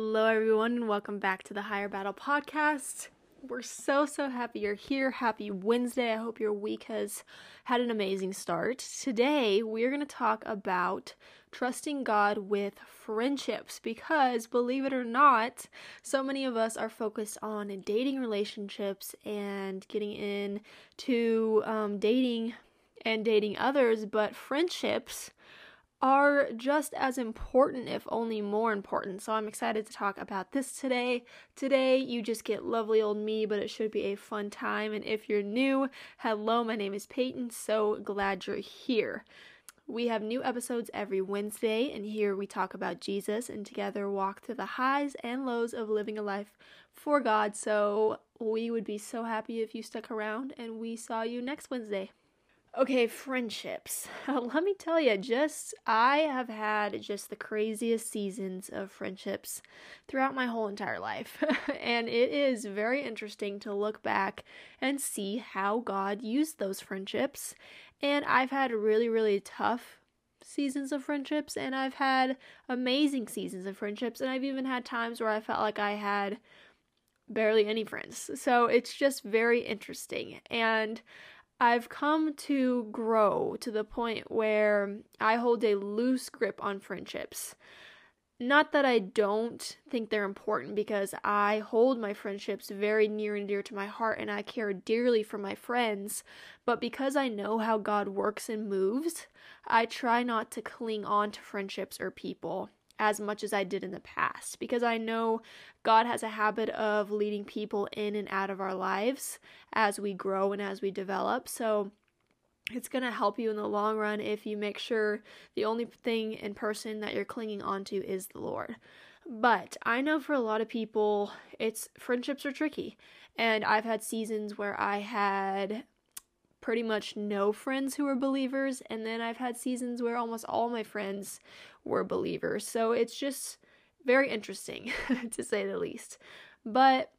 Hello, everyone, and welcome back to the Higher Battle podcast. We're so, so happy you're here. Happy Wednesday. I hope your week has had an amazing start. Today, we're going to talk about trusting God with friendships because, believe it or not, so many of us are focused on dating relationships and getting into um, dating and dating others, but friendships are just as important, if only more important. So I'm excited to talk about this today. Today, you just get lovely old me, but it should be a fun time. And if you're new, hello, my name is Peyton. So glad you're here. We have new episodes every Wednesday, and here we talk about Jesus and together walk through the highs and lows of living a life for God. So we would be so happy if you stuck around, and we saw you next Wednesday. Okay, friendships. Let me tell you, just I have had just the craziest seasons of friendships throughout my whole entire life. and it is very interesting to look back and see how God used those friendships. And I've had really, really tough seasons of friendships, and I've had amazing seasons of friendships, and I've even had times where I felt like I had barely any friends. So it's just very interesting. And I've come to grow to the point where I hold a loose grip on friendships. Not that I don't think they're important because I hold my friendships very near and dear to my heart and I care dearly for my friends, but because I know how God works and moves, I try not to cling on to friendships or people as much as I did in the past because I know God has a habit of leading people in and out of our lives as we grow and as we develop. So it's going to help you in the long run if you make sure the only thing in person that you're clinging onto is the Lord. But I know for a lot of people, it's friendships are tricky. And I've had seasons where I had pretty much no friends who were believers, and then I've had seasons where almost all my friends were believers. So it's just very interesting, to say the least. But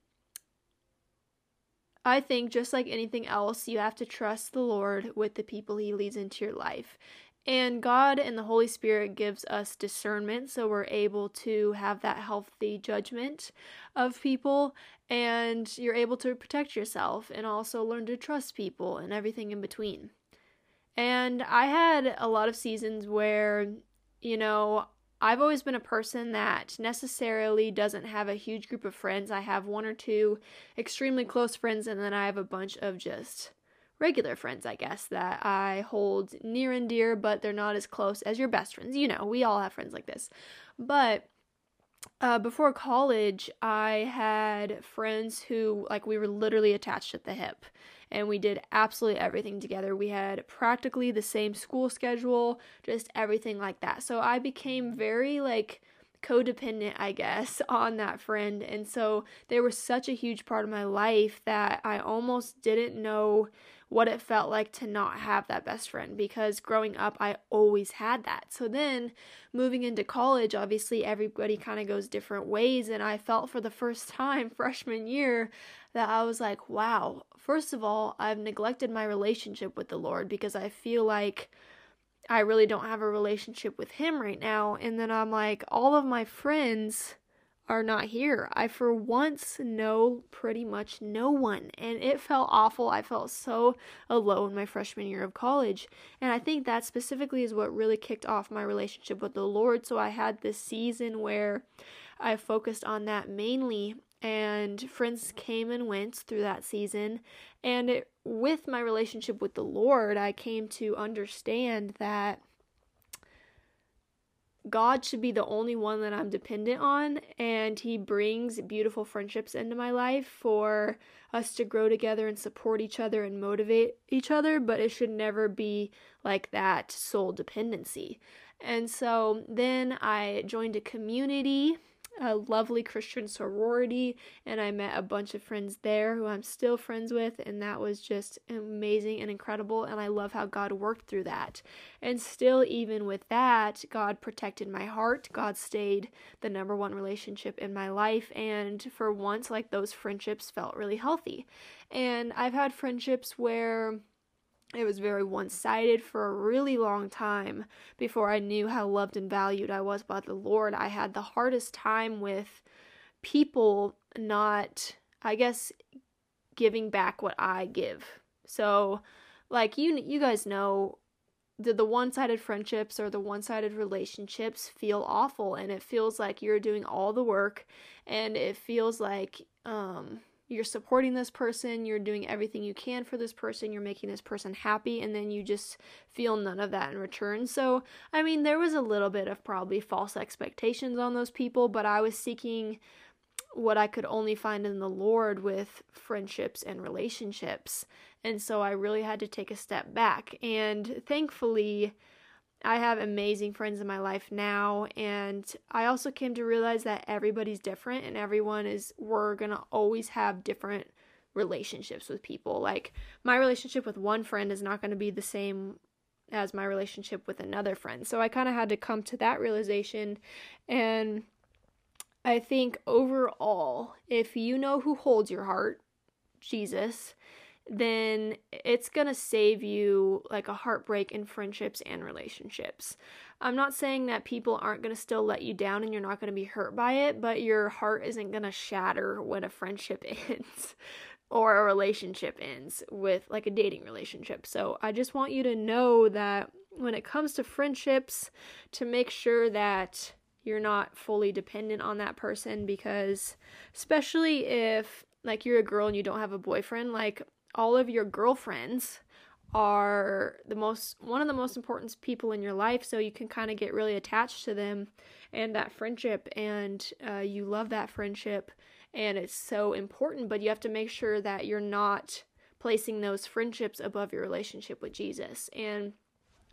I think just like anything else, you have to trust the Lord with the people He leads into your life. And God and the Holy Spirit gives us discernment so we're able to have that healthy judgment of people and you're able to protect yourself and also learn to trust people and everything in between. And I had a lot of seasons where, you know, I've always been a person that necessarily doesn't have a huge group of friends. I have one or two extremely close friends, and then I have a bunch of just regular friends, I guess, that I hold near and dear, but they're not as close as your best friends. You know, we all have friends like this. But uh, before college, I had friends who, like, we were literally attached at the hip and we did absolutely everything together. We had practically the same school schedule, just everything like that. So I became very, like, codependent, I guess, on that friend. And so they were such a huge part of my life that I almost didn't know what it felt like to not have that best friend because growing up I always had that. So then moving into college, obviously everybody kind of goes different ways and I felt for the first time freshman year that I was like, wow, first of all, I've neglected my relationship with the Lord because I feel like I really don't have a relationship with him right now. And then I'm like, all of my friends are not here. I, for once, know pretty much no one, and it felt awful. I felt so alone my freshman year of college, and I think that specifically is what really kicked off my relationship with the Lord. So I had this season where I focused on that mainly, and friends came and went through that season. And it, with my relationship with the Lord, I came to understand that God should be the only one that I'm dependent on, and He brings beautiful friendships into my life for us to grow together and support each other and motivate each other, but it should never be like that sole dependency. And so then I joined a community a lovely Christian sorority, and I met a bunch of friends there who I'm still friends with, and that was just amazing and incredible. And I love how God worked through that. And still, even with that, God protected my heart. God stayed the number one relationship in my life, and for once, like those friendships felt really healthy. And I've had friendships where it was very one sided for a really long time before I knew how loved and valued I was by the Lord. I had the hardest time with people not, I guess, giving back what I give. So, like you, you guys know, the the one sided friendships or the one sided relationships feel awful, and it feels like you're doing all the work, and it feels like um you're supporting this person, you're doing everything you can for this person, you're making this person happy, and then you just feel none of that in return. So, I mean, there was a little bit of probably false expectations on those people, but I was seeking what I could only find in the Lord with friendships and relationships. And so I really had to take a step back. And thankfully, I have amazing friends in my life now, and I also came to realize that everybody's different and everyone is, we're gonna always have different relationships with people. Like, my relationship with one friend is not gonna be the same as my relationship with another friend. So I kind of had to come to that realization. And I think overall, if you know who holds your heart, Jesus, then it's going to save you like a heartbreak in friendships and relationships. I'm not saying that people aren't going to still let you down and you're not going to be hurt by it, but your heart isn't going to shatter when a friendship ends or a relationship ends with like a dating relationship. So I just want you to know that when it comes to friendships, to make sure that you're not fully dependent on that person because especially if like you're a girl and you don't have a boyfriend, like all of your girlfriends are the most one of the most important people in your life so you can kind of get really attached to them and that friendship and uh, you love that friendship and it's so important but you have to make sure that you're not placing those friendships above your relationship with jesus. And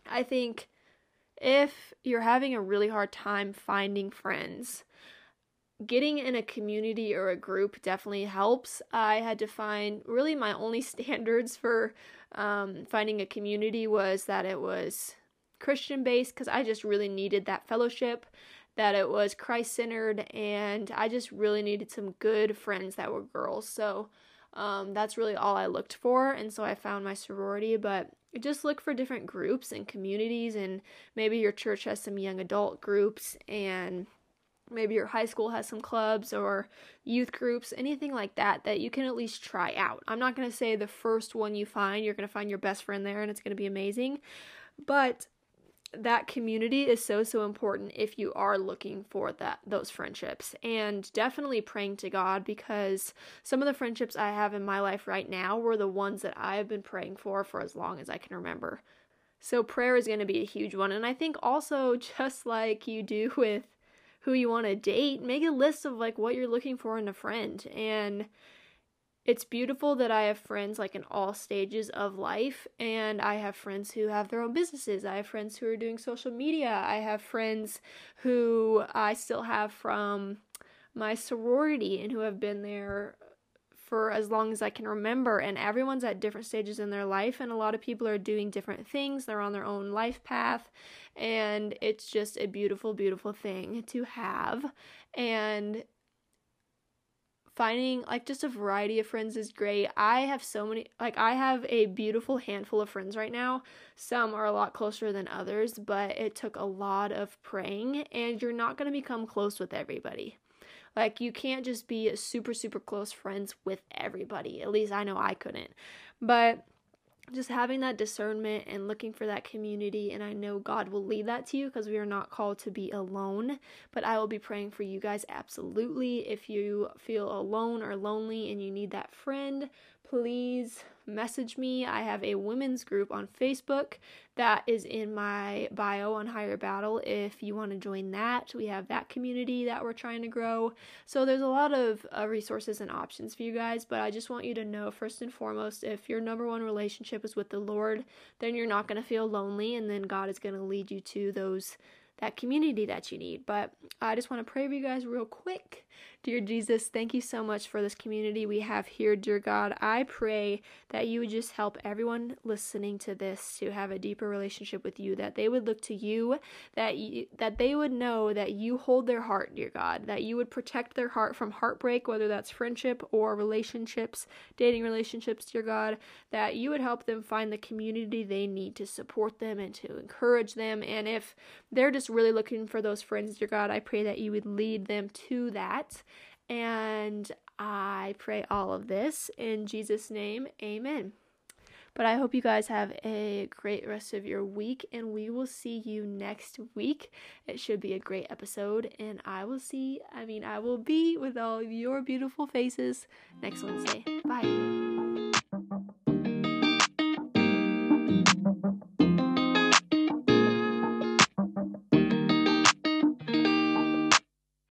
i think if you're having a really hard time finding friends getting in a community or a group definitely helps. I had to find really my only standards for um, finding a community was that it was Christian based because I just really needed that fellowship, that it was Christ centered, and I just really needed some good friends that were girls. So um, that's really all I looked for, and so I found my sorority. But just look for different groups and communities, and maybe your church has some young adult groups and maybe your high school has some clubs or youth groups, anything like that, that you can at least try out. I'm not going to say the first one you find, you're going to find your best friend there and it's going to be amazing, but that community is so so important if you are looking for that those friendships and definitely praying to God because some of the friendships I have in my life right now were the ones that I have been praying for for as long as I can remember. So prayer is going to be a huge one and I think also just like you do with who you want to date, make a list of like what you're looking for in a friend. And it's beautiful that I have friends like in all stages of life, and I have friends who have their own businesses. I have friends who are doing social media. I have friends who I still have from my sorority and who have been there for as long as I can remember. And everyone's at different stages in their life, and a lot of people are doing different things. They're on their own life path, and it's just a beautiful, beautiful thing to have. And finding like just a variety of friends is great. I have so many like I have a beautiful handful of friends right now. Some are a lot closer than others, but it took a lot of praying and you're not going to become close with everybody. Like, you can't just be super, super close friends with everybody. At least I know I couldn't. But just having that discernment and looking for that community and i know god will lead that to you because we are not called to be alone but i will be praying for you guys absolutely if you feel alone or lonely and you need that friend please message me. I have a women's group on Facebook that is in my bio on Higher Battle if you want to join that. We have that community that we're trying to grow. So there's a lot of uh, resources and options for you guys, but I just want you to know first and foremost if your number one relationship is with the Lord, then you're not going to feel lonely and then God is going to lead you to those that community that you need. But I just want to pray for you guys real quick. Dear Jesus, thank you so much for this community we have here, dear God. I pray that you would just help everyone listening to this to have a deeper relationship with you, that they would look to you, that you, that they would know that you hold their heart, dear God, that you would protect their heart from heartbreak, whether that's friendship or relationships, dating relationships, dear God, that you would help them find the community they need to support them and to encourage them. And if they're just really looking for those friends, dear God, I pray that you would lead them to that and I pray all of this in Jesus' name. Amen. But I hope you guys have a great rest of your week, and we will see you next week. It should be a great episode, and I will see, I mean, I will be with all your beautiful faces next Wednesday. Bye.